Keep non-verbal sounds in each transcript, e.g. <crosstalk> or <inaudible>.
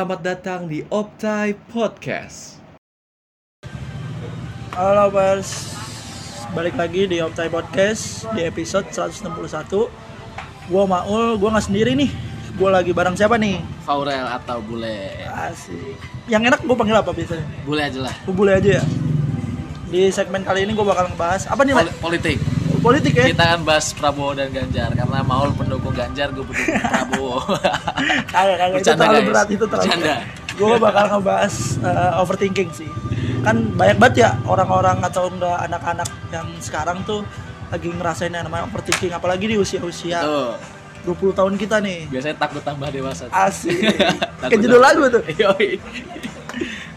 Selamat datang di Optai Podcast. Halo Pers, balik lagi di Optai Podcast di episode 161 Gua Maul, gua nggak sendiri nih Gua lagi bareng siapa nih? Faurel atau bule Asik Yang enak gua panggil apa biasanya? bule aja lah boleh aja ya? Di segmen kali ini gua bakal ngebahas Apa nih Mas? Poli- politik Politik ya? kita kan bahas Prabowo dan Ganjar karena Maul pendukung Ganjar gue pendukung <laughs> Prabowo Kagak, kagak, itu terlalu guys. berat, itu terlalu Bercanda. Gua bakal ngebahas eh, overthinking sih Kan banyak banget ya orang-orang atau enggak anak-anak yang sekarang tuh lagi ngerasain yang namanya overthinking apalagi di usia-usia tuh 20 tahun kita nih biasanya takut tambah dewasa Asik. <laughs> Kayak judul lagu tuh. <laughs>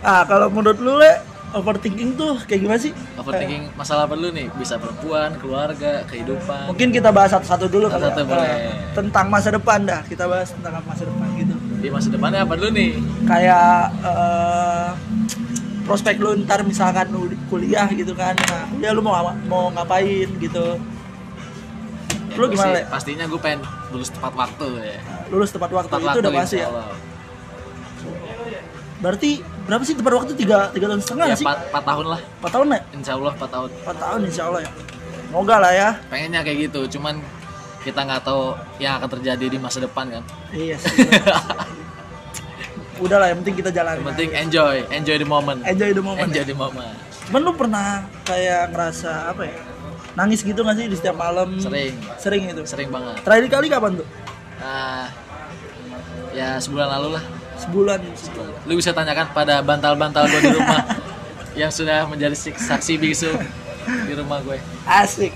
Ah, kalau menurut lu le, overthinking tuh kayak gimana sih? overthinking masalah apa dulu nih bisa perempuan keluarga kehidupan Mungkin kita bahas satu-satu dulu ya. boleh. Ah, Tentang masa depan dah. Kita bahas tentang masa depan gitu. di masa depannya apa dulu nih Kayak eh, prospek lu ntar misalkan lu kuliah gitu kan. Nah, kuliah lu mau mau ngapain gitu. Lu Gue gimana, sih, pastinya gue pengen lulus tepat waktu ya Lulus tepat waktu tepat itu waktu udah pasti ya. Berarti berapa sih tepat waktu? Tiga, tiga tahun setengah ya nggak sih? 4, tahun lah Empat tahun ya? insya Allah 4 tahun Empat tahun insya Allah ya. Semoga lah ya. pengennya kayak gitu cuman kita nggak tahu yang akan terjadi di masa depan kan Iya sih. <laughs> Udah lah, yang penting kita jalan. yang penting enjoy enjoy the moment enjoy the moment. enjoy ya. the moment Cuman lu pernah kayak ngerasa apa ya? Nangis gitu gak sih di setiap malam? Sering. Sering itu. sering banget Terakhir kali kapan tuh? nah ya sebulan lalu lah Sebulan. lu bisa tanyakan pada bantal-bantal gue di rumah <laughs> yang sudah menjadi saksi bisu di rumah gue Asik.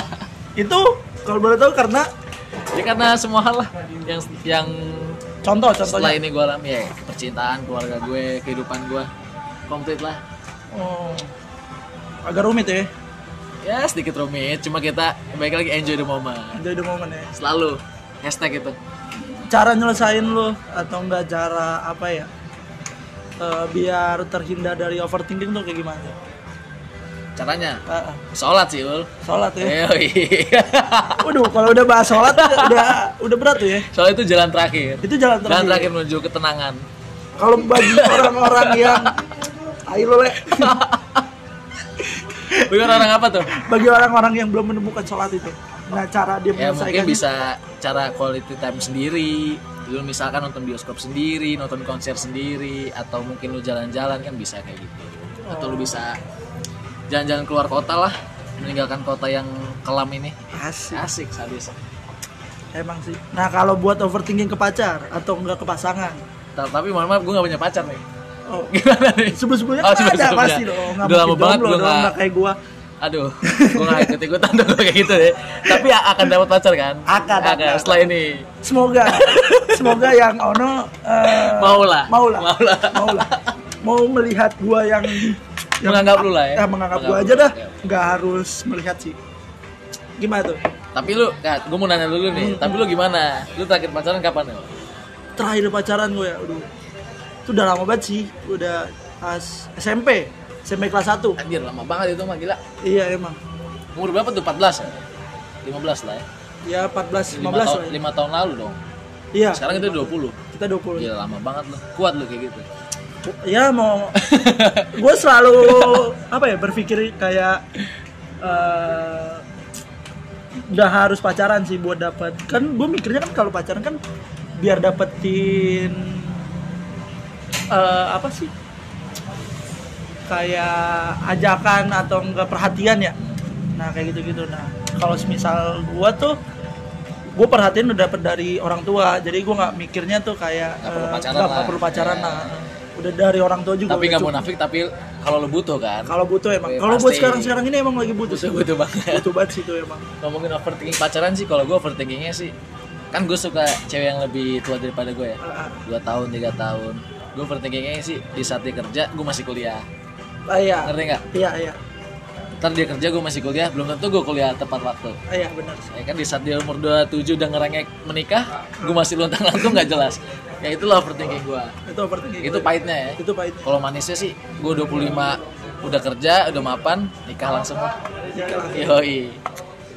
<laughs> itu kalau boleh tahu karena ya karena semua hal lah yang yang contoh setelah contohnya. ini gue alami ya percintaan keluarga gue kehidupan gue komplit lah Oh, agak rumit ya. ya sedikit rumit cuma kita baik lagi enjoy the moment Enjoy the moment ya. selalu hashtag itu Cara nyelesain lu atau enggak cara apa ya? eh, biar terhindar dari overthinking tuh kayak gimana? caranya Ah, ah. sholat sih ul sholat ya. <laughs> Waduh, kalau udah bahas sholat udah udah berat tuh ya. Sholat itu jalan terakhir Itu jalan terakhir. jalan terakhir menuju ketenangan Kalau bagi orang-orang yang ayo lo, Le. <laughs> Bagi orang apa tuh? bagi orang-orang yang belum menemukan sholat itu. Nah, cara dia Ya mungkin bisa cara quality time sendiri Lu misalkan nonton bioskop sendiri, nonton konser sendiri Atau mungkin lu jalan-jalan kan bisa kayak gitu Atau lu bisa jalan-jalan keluar kota lah Meninggalkan kota yang kelam ini asik. Asik sadis Emang sih. Nah, kalau buat overthinking ke pacar atau enggak ke pasangan. Ta- Tapi mohon maaf gue gak punya pacar nih Oh, <laughs> Gimana nih? sebelum-sebelumnya Oh, kan ada pasti dong. Udah lama banget nggak- nggak kayak gua. Aduh, gue gak ikut ikutan dong kayak gitu deh Tapi ya akan dapat pacar kan? Akan, akan. Setelah ini Semoga semoga yang ono eh, Mau lah. Mau lah. Mau melihat gua yang yang Menganggap lu lah ya Ya, menganggap gua Menganggap aja lu, dah. Nggak harus melihat sih. Gimana tuh? Tapi lu, gue mau nanya dulu nih Tapi lu gimana? Lu terakhir pacaran kapan ya? terakhir pacaran gue ya aduh itu udah lama banget sih udah pas SMP SMP kelas 1 Anjir lama banget itu mah gila. Iya emang. Umur berapa tuh? 14 ya? 15 lah ya. Ya 14 5 15 tahun, lah ya. 5 tahun lalu dong. Iya. Sekarang itu 20 kita 20 Gila lama banget lu Kuat lu kayak gitu. Ya mau <laughs> gue selalu apa ya berpikir kayak eh udah harus pacaran sih buat dapat kan gue mikirnya kan kalau pacaran kan biar dapetin eh apa sih kayak ajakan atau enggak perhatian ya? Nah kayak gitu gitu nah kalau misal gue tuh gue perhatian udah dapet dari orang tua. Jadi gue nggak mikirnya tuh kayak Nggak perlu eh, pacaran nggak- lah. nggak perlu pacaran Ya. nah udah dari orang tua juga Tapi gak cukup. munafik tapi kalau lu butuh kan? Kalau butuh emang. Iya, kalau buat sekarang sekarang ini emang lagi butuh. Butuh, sih. butuh banget. Butuh banget sih itu emang. Ngomongin overthinking pacaran sih Kalau gue overthinkingnya sih Kan gue suka cewek yang lebih tua daripada gue ya. Ah, ah. 2 tahun, 3 tahun. Gue overthinkingnya sih Di saat dia kerja gue masih kuliah ah, iya. Ngerti gak? iya iya. Ntar dia kerja gue masih kuliah. Belum tentu gue kuliah tepat waktu. Ah, iya benar sih. Ya kan di saat dia umur 27 udah ngerengek menikah gue masih lontang lantung nggak jelas. Ya itulah overthinking gue itu overthinking itu pahitnya ya. Itu pahit kalau manisnya sih gue 25 udah kerja udah mapan nikah langsung. Nikah yoi.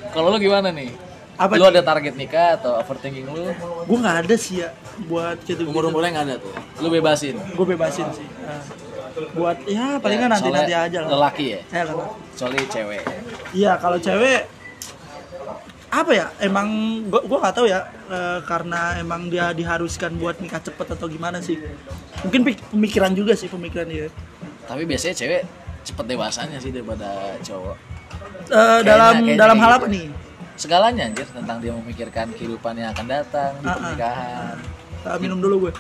Kalau lu gimana nih? Apa lu nih? ada target nikah atau overthinking lu? Gue nggak ada sih ya buat gitu. umur umurnya nggak ada tuh? Lu bebasin? Gue bebasin sih. Nah, buat ya palingan Ya, nanti nanti aja lah. lelaki ya Saya lelaki. soalnya cewek Iya kalau cewek apa ya emang gua gua nggak tahu ya eh, karena emang dia diharuskan buat nikah cepet atau gimana sih mungkin pemikiran juga sih pemikiran dia tapi biasanya cewek cepet dewasanya sih daripada cowok Eh, dalam kayaknya dalam hal gitu. apa nih segalanya anjir tentang dia memikirkan kehidupan yang akan datang di Ah, ah. pernikahan Eh, minum dulu gue.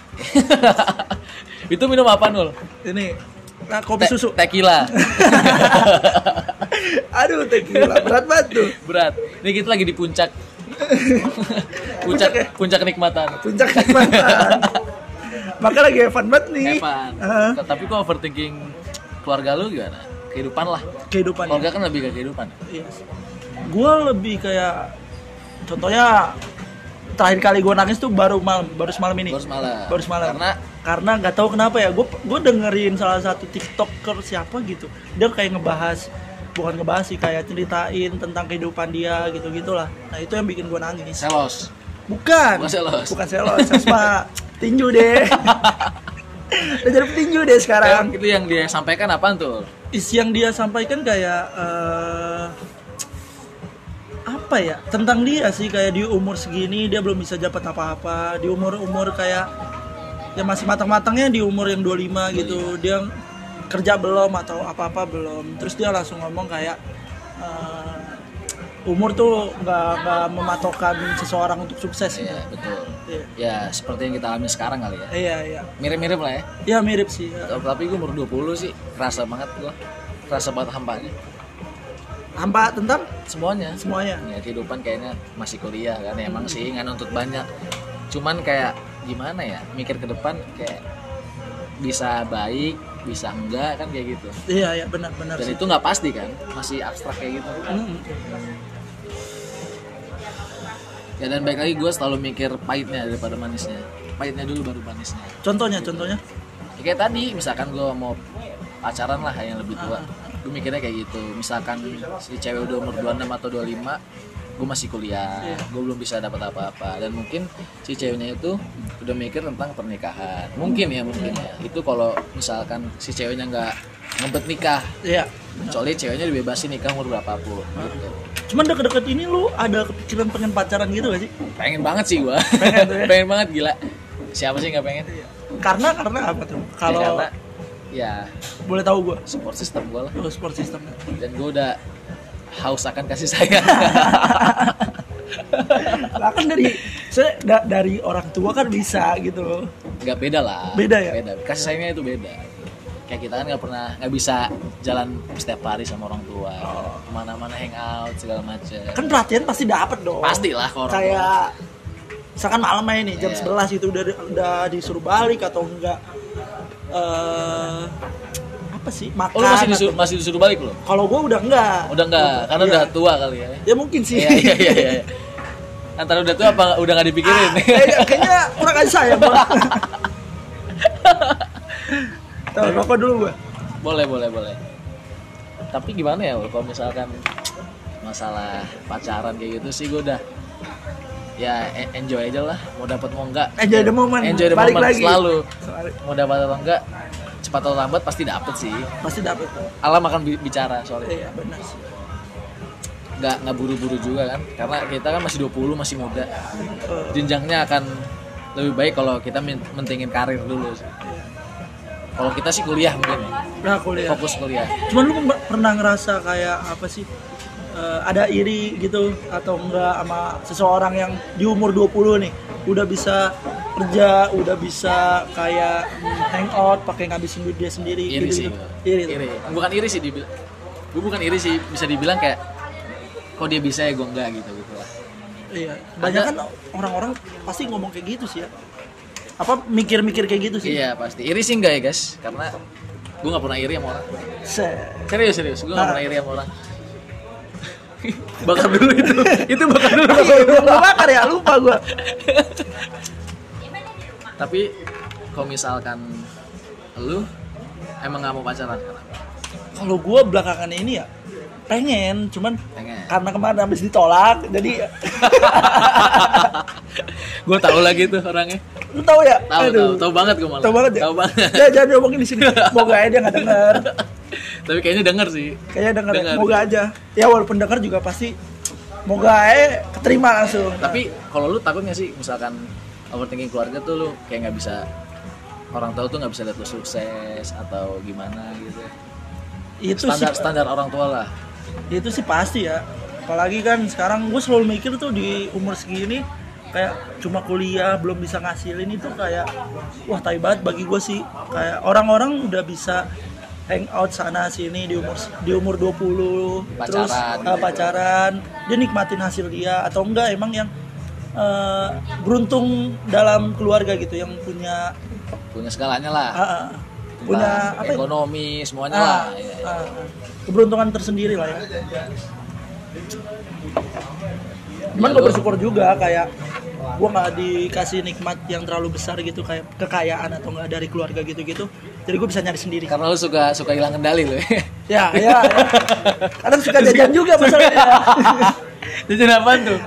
<laughs> Itu minum apa nul? Ini nah, kopi Te- susu. tequila. <laughs> Aduh tequila. Berat banget tuh. Berat. Ini kita lagi di puncak. <laughs> Puncak ya? puncak kenikmatan. Puncak kenikmatan. Maka lagi Evan banget nih. Evan Ah, tapi kok overthinking keluarga lu gimana? Kehidupan lah. Kehidupan keluarga kan lebih ke kehidupan. Iya. Gue lebih kayak contohnya terakhir kali gue nangis tuh baru malam, baru semalam ini. baru semalam Baru semalam. karena Karena nggak tahu kenapa ya, gue gue dengerin salah satu tiktoker siapa gitu, dia kayak ngebahas bukan ngebahas sih kayak ceritain tentang kehidupan dia gitu gitulah. Nah itu yang bikin gue nangis. selos Bukan. Bukan selos. Bukan selos. Selos <laughs> mah tinju deh. Udah jadi petinju deh sekarang. itu yang dia sampaikan apaan tuh isi yang dia sampaikan kayak eh, apa ya tentang dia sih kayak di umur segini dia belum bisa dapat apa-apa. Di umur umur kayak ya masih matang-matangnya di umur yang 25 gitu. Dia kerja belum atau apa-apa belum. Terus dia langsung ngomong kayak eh, umur tuh nggak nggak mematokkan seseorang untuk sukses. Iya betul. Iya. ya seperti yang kita alami sekarang kali ya. Iya iya. Mirip-mirip lah ya. Ya mirip sih. Ya. tapi gue umur 20 sih kerasa banget gue kerasa banget hampanya hampa tentang? Semuanya. Semuanya. Ya kehidupan kayaknya masih kuliah kan emang sih nggak nuntut banyak. Cuman kayak gimana ya mikir ke depan kayak bisa baik bisa enggak kan kayak gitu. Iya iya benar benar dan sih. itu nggak pasti kan masih abstrak kayak gitu Mm-mm. ya dan baik lagi gue selalu mikir pahitnya daripada manisnya. Pahitnya dulu baru manisnya. Contohnya contohnya? Ya, kayak tadi misalkan gue mau pacaran lah yang lebih tua gue mikirnya kayak gitu. Misalkan si cewek udah umur 26 atau 25 gue masih kuliah. Iya. gue belum bisa dapat apa-apa. Dan mungkin si ceweknya itu udah mikir tentang pernikahan. Mungkin ya mungkin ya. Itu kalau misalkan si ceweknya nggak ngebet nikah. Iya. Kecuali ceweknya dibebasin nikah umur berapapun gitu. Cuman deket-deket ini lu ada kepikiran pengen pacaran gitu gak sih? Pengen banget sih gue Pengen ya? <laughs> pengen banget gila. Siapa sih nggak pengen? Karena karena apa tuh? Kalau Ya, karena ya boleh tahu gue support system gue lah. Oh, sport systemnya dan gue udah haus akan kasih sayang. <laughs> Lah kan dari saya da- dari orang tua kan bisa gitu loh. Nggak beda lah. Beda ya? beda. Kasih sayangnya itu beda. Kayak kita kan nggak pernah nggak bisa jalan setiap hari sama orang tua. Ke mana-mana hangout segala macam Oh. kan perhatian pasti dapet dong. Pastilah tua. kayak misalkan malam aja nih jam Iya. 11 itu udah udah disuruh balik atau enggak eh apa sih? Makan oh lu masih atau- disuruh, masih disuruh balik lo kalau gue udah enggak. Udah enggak karena Iya. udah tua kali ya. Ya mungkin sih. Iya iya iya iya. Antara udah tua apa <laughs> udah nggak dipikirin? Ah, kayaknya, kayaknya kurang aja sayang gua. <laughs> Tuh, rokok dulu gua. boleh boleh boleh. Tapi gimana ya kalau misalkan masalah pacaran kayak gitu sih gue udah ya enjoy aja lah mau dapat mau enggak Enjoy the moment. enjoy the Balik moment lagi. selalu mau dapat atau enggak cepat atau lambat pasti dapet sih Pasti dapet tuh. alam akan bi- bicara soalnya Iya, benar sih. nggak nggak buru-buru juga kan karena kita kan masih 20 masih muda jenjangnya akan lebih baik kalau kita mentingin karir dulu sih. kalau kita sih kuliah mungkin nah, kuliah. fokus kuliah Cuman lu pernah ngerasa kayak apa sih? Eh, ada iri gitu atau enggak sama seseorang yang di umur 20 nih udah bisa kerja, udah bisa kayak hmm, hangout pakai ngabisin duit dia sendiri iri gitu, sih gitu. Iri. iri bukan iri sih dibilang gue bukan iri sih bisa dibilang kayak kok dia bisa ya gue enggak gitu gitu lah Iya, banyak kan orang-orang pasti ngomong kayak gitu sih ya. Apa mikir-mikir kayak gitu sih? iya pasti iri sih enggak ya guys karena gue nggak pernah iri sama orang Se- serius serius gue nggak Ah. pernah iri sama orang bakar dulu itu. Itu bakar dulu. Belum gua bakar ya, lupa gua. tapi kalau misalkan lu emang nggak mau pacaran kenapa? Kalau gua belakangan ini ya pengen. Cuman Pengen. karena kemarin habis ditolak jadi <laughs> gue tahu lagi tuh orangnya lu tahu ya? Tahu tahu. Tahu banget gue malah. Tahu banget ya? Tahu banget. <laughs> Ya jangan diomongin di sini. <laughs> Moga aja dia nggak denger. <laughs> Tapi kayaknya denger sih. Kayaknya denger, ya. Denger. moga aja. Ya walaupun denger juga pasti moga aja keterima langsung. Tapi kalau lu takut nggak sih misalkan overthinking keluarga tuh lu kayak nggak bisa orang tahu tuh nggak bisa lihat lu sukses atau gimana gitu itu standar sih. Standar orang tua lah. Itu sih pasti ya. Apalagi kan sekarang gue selalu mikir tuh di umur segini kayak cuma kuliah belum bisa ngasilin itu kayak wah tai banget bagi gue sih kayak orang-orang udah bisa hangout sana sini di umur di umur 20 terus Pacaran uh, gitu. pacaran dia nikmatin hasil dia atau enggak emang yang uh, beruntung dalam keluarga gitu yang punya punya segalanya lah uh, uh, punya apa ya? ekonomi semuanya Ah, lah Iya, iya. ah, keberuntungan tersendiri lah ya. Cuman Ya, gue bersyukur juga kayak gue nggak dikasih nikmat yang terlalu besar gitu kayak kekayaan atau nggak dari keluarga gitu-gitu. Jadi gue bisa nyari sendiri. karena lu suka suka hilang kendali lu Ya, ya. ya. Kadang suka jajan juga masalahnya. <laughs> jajan apaan tuh?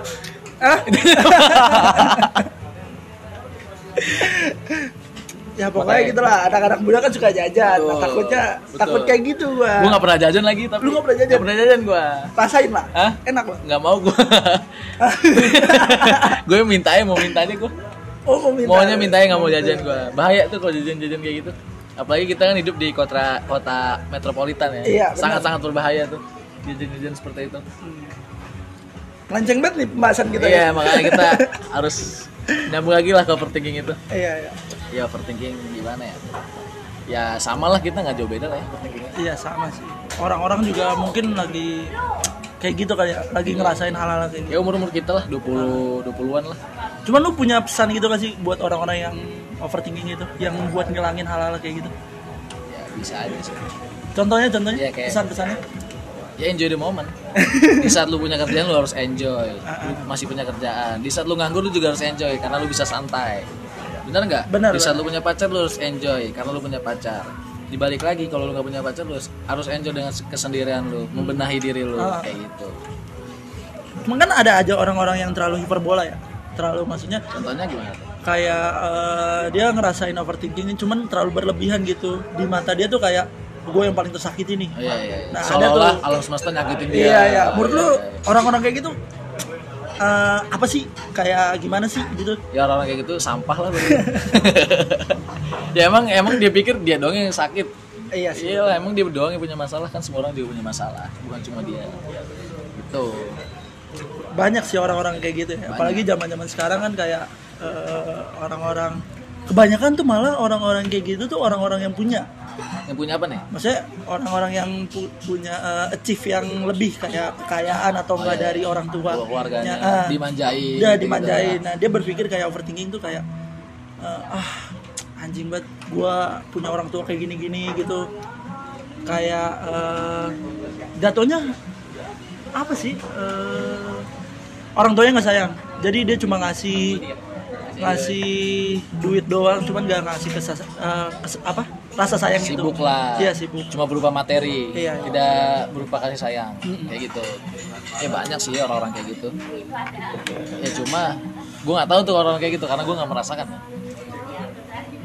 <laughs> <laughs> ya pokoknya Makanya- gitu lah. Anak-anak muda kan suka jajan. Nah, takutnya betul. takut kayak gitu gua. gua nggak pernah jajan lagi tapi Lu nggak pernah jajan? Nggak pernah jajan gua Rasain lah. Hah? Enak lah. nggak mau gua <laughs> gue mintanya mau mintanya gua Oh, mau minta. maunya mintanya nggak mau jajan gua bahaya tuh kalau jajan-jajan kayak gitu apalagi kita kan hidup di kota kota metropolitan ya Iya, benar. sangat sangat berbahaya tuh jajan-jajan seperti itu Melenceng banget nih pembahasan kita iya ya. makanya kita <laughs> harus nyambung lagi lah ke overthinking itu Iya, iya. Ya overthinking gimana ya? Ya sama lah kita nggak jauh beda lah ya overthinkingnya. Iya, sama sih. Orang-orang juga mungkin lagi kayak gitu kali ya, lagi ngerasain hal-hal kayak gitu. ya umur umur kita lah 20 20-an lah. Cuman lu punya pesan gitu gak sih buat orang-orang yang overthinking gitu, yang buat ngilangin hal-hal kayak gitu? ya bisa aja sih. Contohnya, contohnya, Iya, kayak- pesan-pesannya? ya enjoy the moment. <laughs> Di saat lu punya kerjaan lu harus enjoy. Lu masih punya kerjaan. Di saat lu nganggur lu juga harus enjoy karena lu bisa santai bener nggak Benar, di saat lu punya pacar lu harus enjoy karena lu punya pacar dibalik lagi kalau lu nggak punya pacar lu harus- enjoy dengan kesendirian lu membenahi diri lu Ah. kayak gitu Cuman kan ada aja orang-orang yang terlalu hiperbola ya. Terlalu maksudnya contohnya gimana tuh kayak eh, dia ngerasain overthinking cuman terlalu berlebihan gitu. Di mata dia tuh kayak gue yang paling tersakiti nih. oh, iya iya iya. Nah, ada seolah-olah tuh- alam semesta nyakitin dia Iya, iya. Menurut Oh, lu iya, iya. orang-orang kayak gitu eh, apa sih? Kayak gimana sih gitu? ya orang kayak gitu sampah lah <laughs> ya emang emang dia pikir dia doang yang sakit Iya sih. Iya emang dia doang yang punya masalah kan semua orang juga punya masalah, bukan cuma dia. Gitu. banyak sih orang-orang kayak gitu ya. Apalagi zaman-zaman sekarang kan kayak eh, orang-orang kebanyakan tuh malah orang-orang kayak gitu tuh orang-orang yang punya. Yang punya apa nih? Maksudnya orang-orang yang pu- punya eh, achieve yang lebih kayak kekayaan atau enggak iya. dari orang tua. Keluarganya Ah. dimanjain. Dia gitu-gitu dimanjain. ya. Nah, dia berpikir kayak overthinking tuh kayak eh, ah anjing banget gua punya orang tua kayak gini-gini gitu. Kayak eh, jatuhnya apa sih? Eh, orang tuanya nggak sayang. Jadi dia cuma ngasih ngasih duit doang, cuman nggak ngasih kesas, eh, kes- apa rasa sayang itu. Sibuk lah. Iya sibuk. Cuma berupa materi, Iya, iya. tidak berupa kasih sayang. Kayak gitu. Ya banyak sih orang-orang kayak gitu. Ya cuma gue nggak tahu tuh orang kayak gitu karena gue nggak merasakan.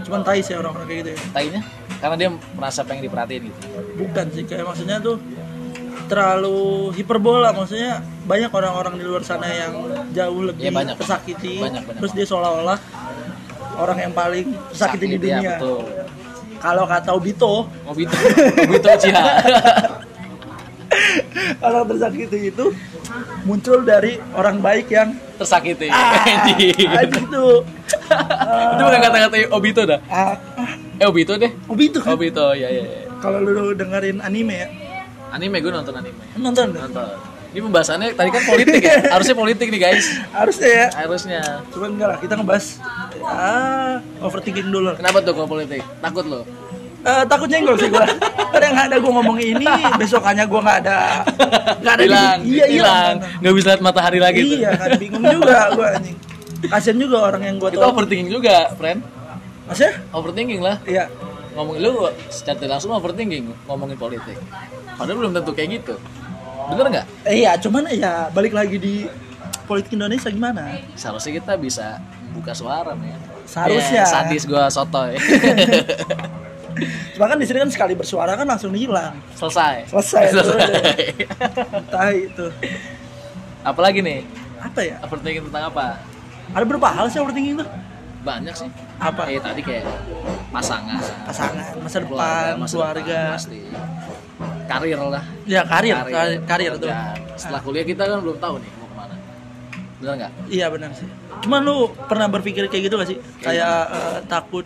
Cuman tai sih orang-orang kayak gitu ya. Tainya karena dia merasa pengen diperhatiin gitu. bukan sih kayak maksudnya tuh terlalu hiperbola maksudnya banyak orang-orang di luar sana yang jauh lebih Iya, banyak. tersakiti Banyak, banyak. terus dia seolah-olah orang yang paling tersakiti di Sakit, ya, dunia kalau kata Obito Obito, Obito Uchiha. <laughs> orang tersakiti itu muncul dari orang baik yang Tersakiti. ah, <laughs> Anjing. anjing tuh <laughs> itu bukan kata-kata Obito dah ah, ah, eh Obito deh Obito kan Obito ya ya, ya. kalau lu dengerin anime ya anime gue nonton anime. Nonton? Nonton. Ini pembahasannya tadi kan politik ya? <laughs> Harusnya politik nih guys. Harusnya ya. Harusnya. Cuman enggak lah kita ngebahas ah overthinking dulu kenapa tuh kalau politik? Takut lo? Eh, takut nyenggol sih gua. Karena yang ada gua ngomong ini, besokannya gua nggak ada, nggak ada. di- hilang iya hilang hilang. nggak bisa lihat matahari lagi tuh. Iya kan, bingung juga gua anjing. Kasian juga orang yang gua itu tahu. overthinking juga friend. Maksudnya? overthinking lah. Iya. ngomongin lu secara langsung overthinking ngomongin politik padahal belum tentu kayak gitu bener nggak Eh, iya, cuman ya balik lagi di politik Indonesia gimana? seharusnya kita bisa membuka suara men Seharusnya. Ya, sadis gua sotoy <laughs> Cuma kan di sini kan sekali bersuara kan langsung hilang. selesai Selesai. <laughs> Entah itu. apalagi nih Apa ya? overthinking tentang apa Ada berapa hal sih overthinking itu? banyak sih Apa? eh tadi kayak pasangan Pasangan, masa depan, masa keluarga. depan, pasti karir lah Ya karir, karir, karir tuh. pekerjaan. setelah kuliah kita kan belum tahu nih mau ke mana benar nggak Iya benar sih. Cuman lu pernah berpikir kayak gitu gak sih? Kayak eh, takut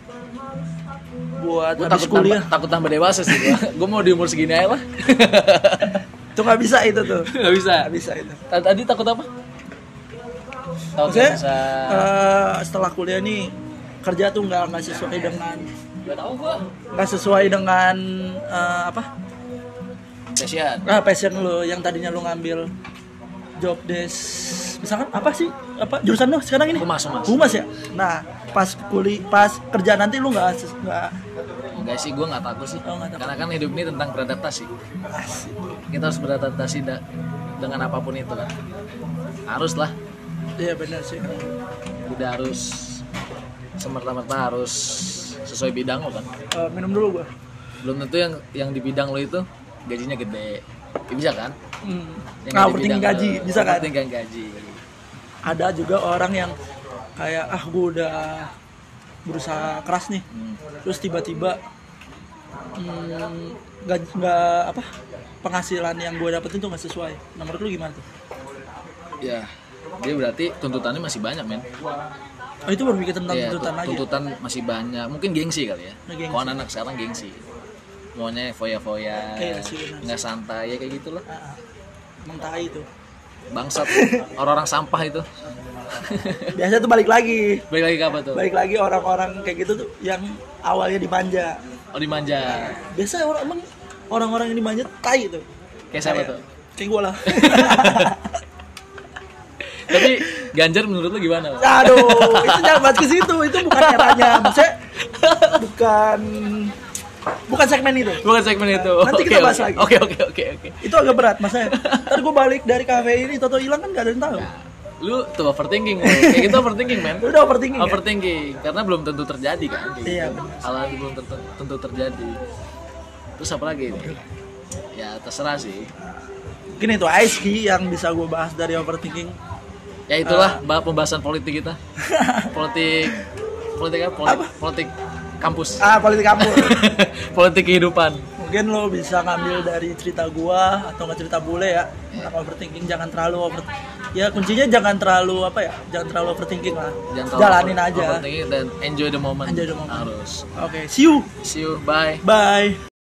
buat habis takut kuliah. tambah, takut tambah dewasa sih gue <laughs> mau di umur segini aja lah <laughs> Itu nggak bisa itu tuh. nggak bisa Nggak bisa itu. Ta- tadi takut apa takut Maksudnya nggak bisa eh, setelah kuliah nih kerja tuh nggak nggak sesuai dengan nggak tahu gue nggak sesuai dengan eh, apa? Passion. Ah, passion lu yang tadinya lu ngambil job desk. Misalkan apa sih? Apa? Jurusan lu sekarang ini? Humas, humas. ya? Nah pas kuli pas kerja nanti lu nggak nggak enggak sih gue nggak takut sih. Oh, nggak takut. karena kan hidup ini tentang beradaptasi. Asik. kita harus beradaptasi da- dengan apa pun itu kan. Harus lah. Iya benar sih. Tidak harus semerta-merta harus sesuai bidang lo kan. Eh, minum dulu gua. Belum tentu yang yang di bidang lo itu gajinya gede. Ya, bisa kan? Hmm. Yang nah bidang gaji bisa kan? overthinking gaji. Ada juga orang yang kayak ah gua udah berusaha keras nih. Hmm. terus tiba-tiba hmm, nggak nggak apa penghasilan yang gue dapetin tuh nggak sesuai. Nah menurut lu gimana tuh? Ya dia berarti tuntutannya masih banyak men. Oh itu berpikir tentang Iya, tuntutan tu- lagi? ya? tuntutan masih banyak. Mungkin gengsi kali ya. Oh, gengsi. kalau anak sekarang gengsi maunya foya-foya nggak santai ya kayak gitulah. Ah, emang tai itu. Bangsat <laughs> orang-orang sampah itu. Biasa tuh balik lagi. Balik lagi ke apa tuh? Balik lagi orang-orang kayak gitu tuh yang awalnya dimanja. Oh dimanja. Biasa orang emang orang-orang yang dimanja tai tuh. Kayak siapa tuh? kayak gue lah. <laughs> Tapi Ganjar menurut lu gimana? Aduh itu jangan bahas ke situ. Itu bukan eranya. Maksudnya bukan bukan segmen itu? Bukan segmen itu. Nanti Oke, kita bahas oke. lagi. oke oke oke oke. Itu agak berat maksudnya. Ntar gue balik dari kafe ini toto hilang kan gak ada yang tahu. Lu tuh overthinking kayak gitu overthinking man udah overthinking ya? overthinking karena belum tentu terjadi kan? Iya, benar. hal belum tentu, tentu terjadi. Terus apa lagi nih ya terserah sih. Mungkin itu sih yang bisa gue bahas dari overthinking. Ya itulah bah pembahasan politik kita. <laughs> Politik politik apa? Politik, politik kampus. Ah politik kampus. <laughs> Politik kehidupan. Mungkin lo bisa ngambil dari cerita gua atau nggak cerita bule ya. Tentang overthinking jangan terlalu over ya kuncinya jangan terlalu apa ya? Jangan terlalu overthinking lah. Jangan terlalu jalanin over- aja. overthinking dan enjoy the moment. Enjoy the moment. harus. Oke see you. See you. Bye. Bye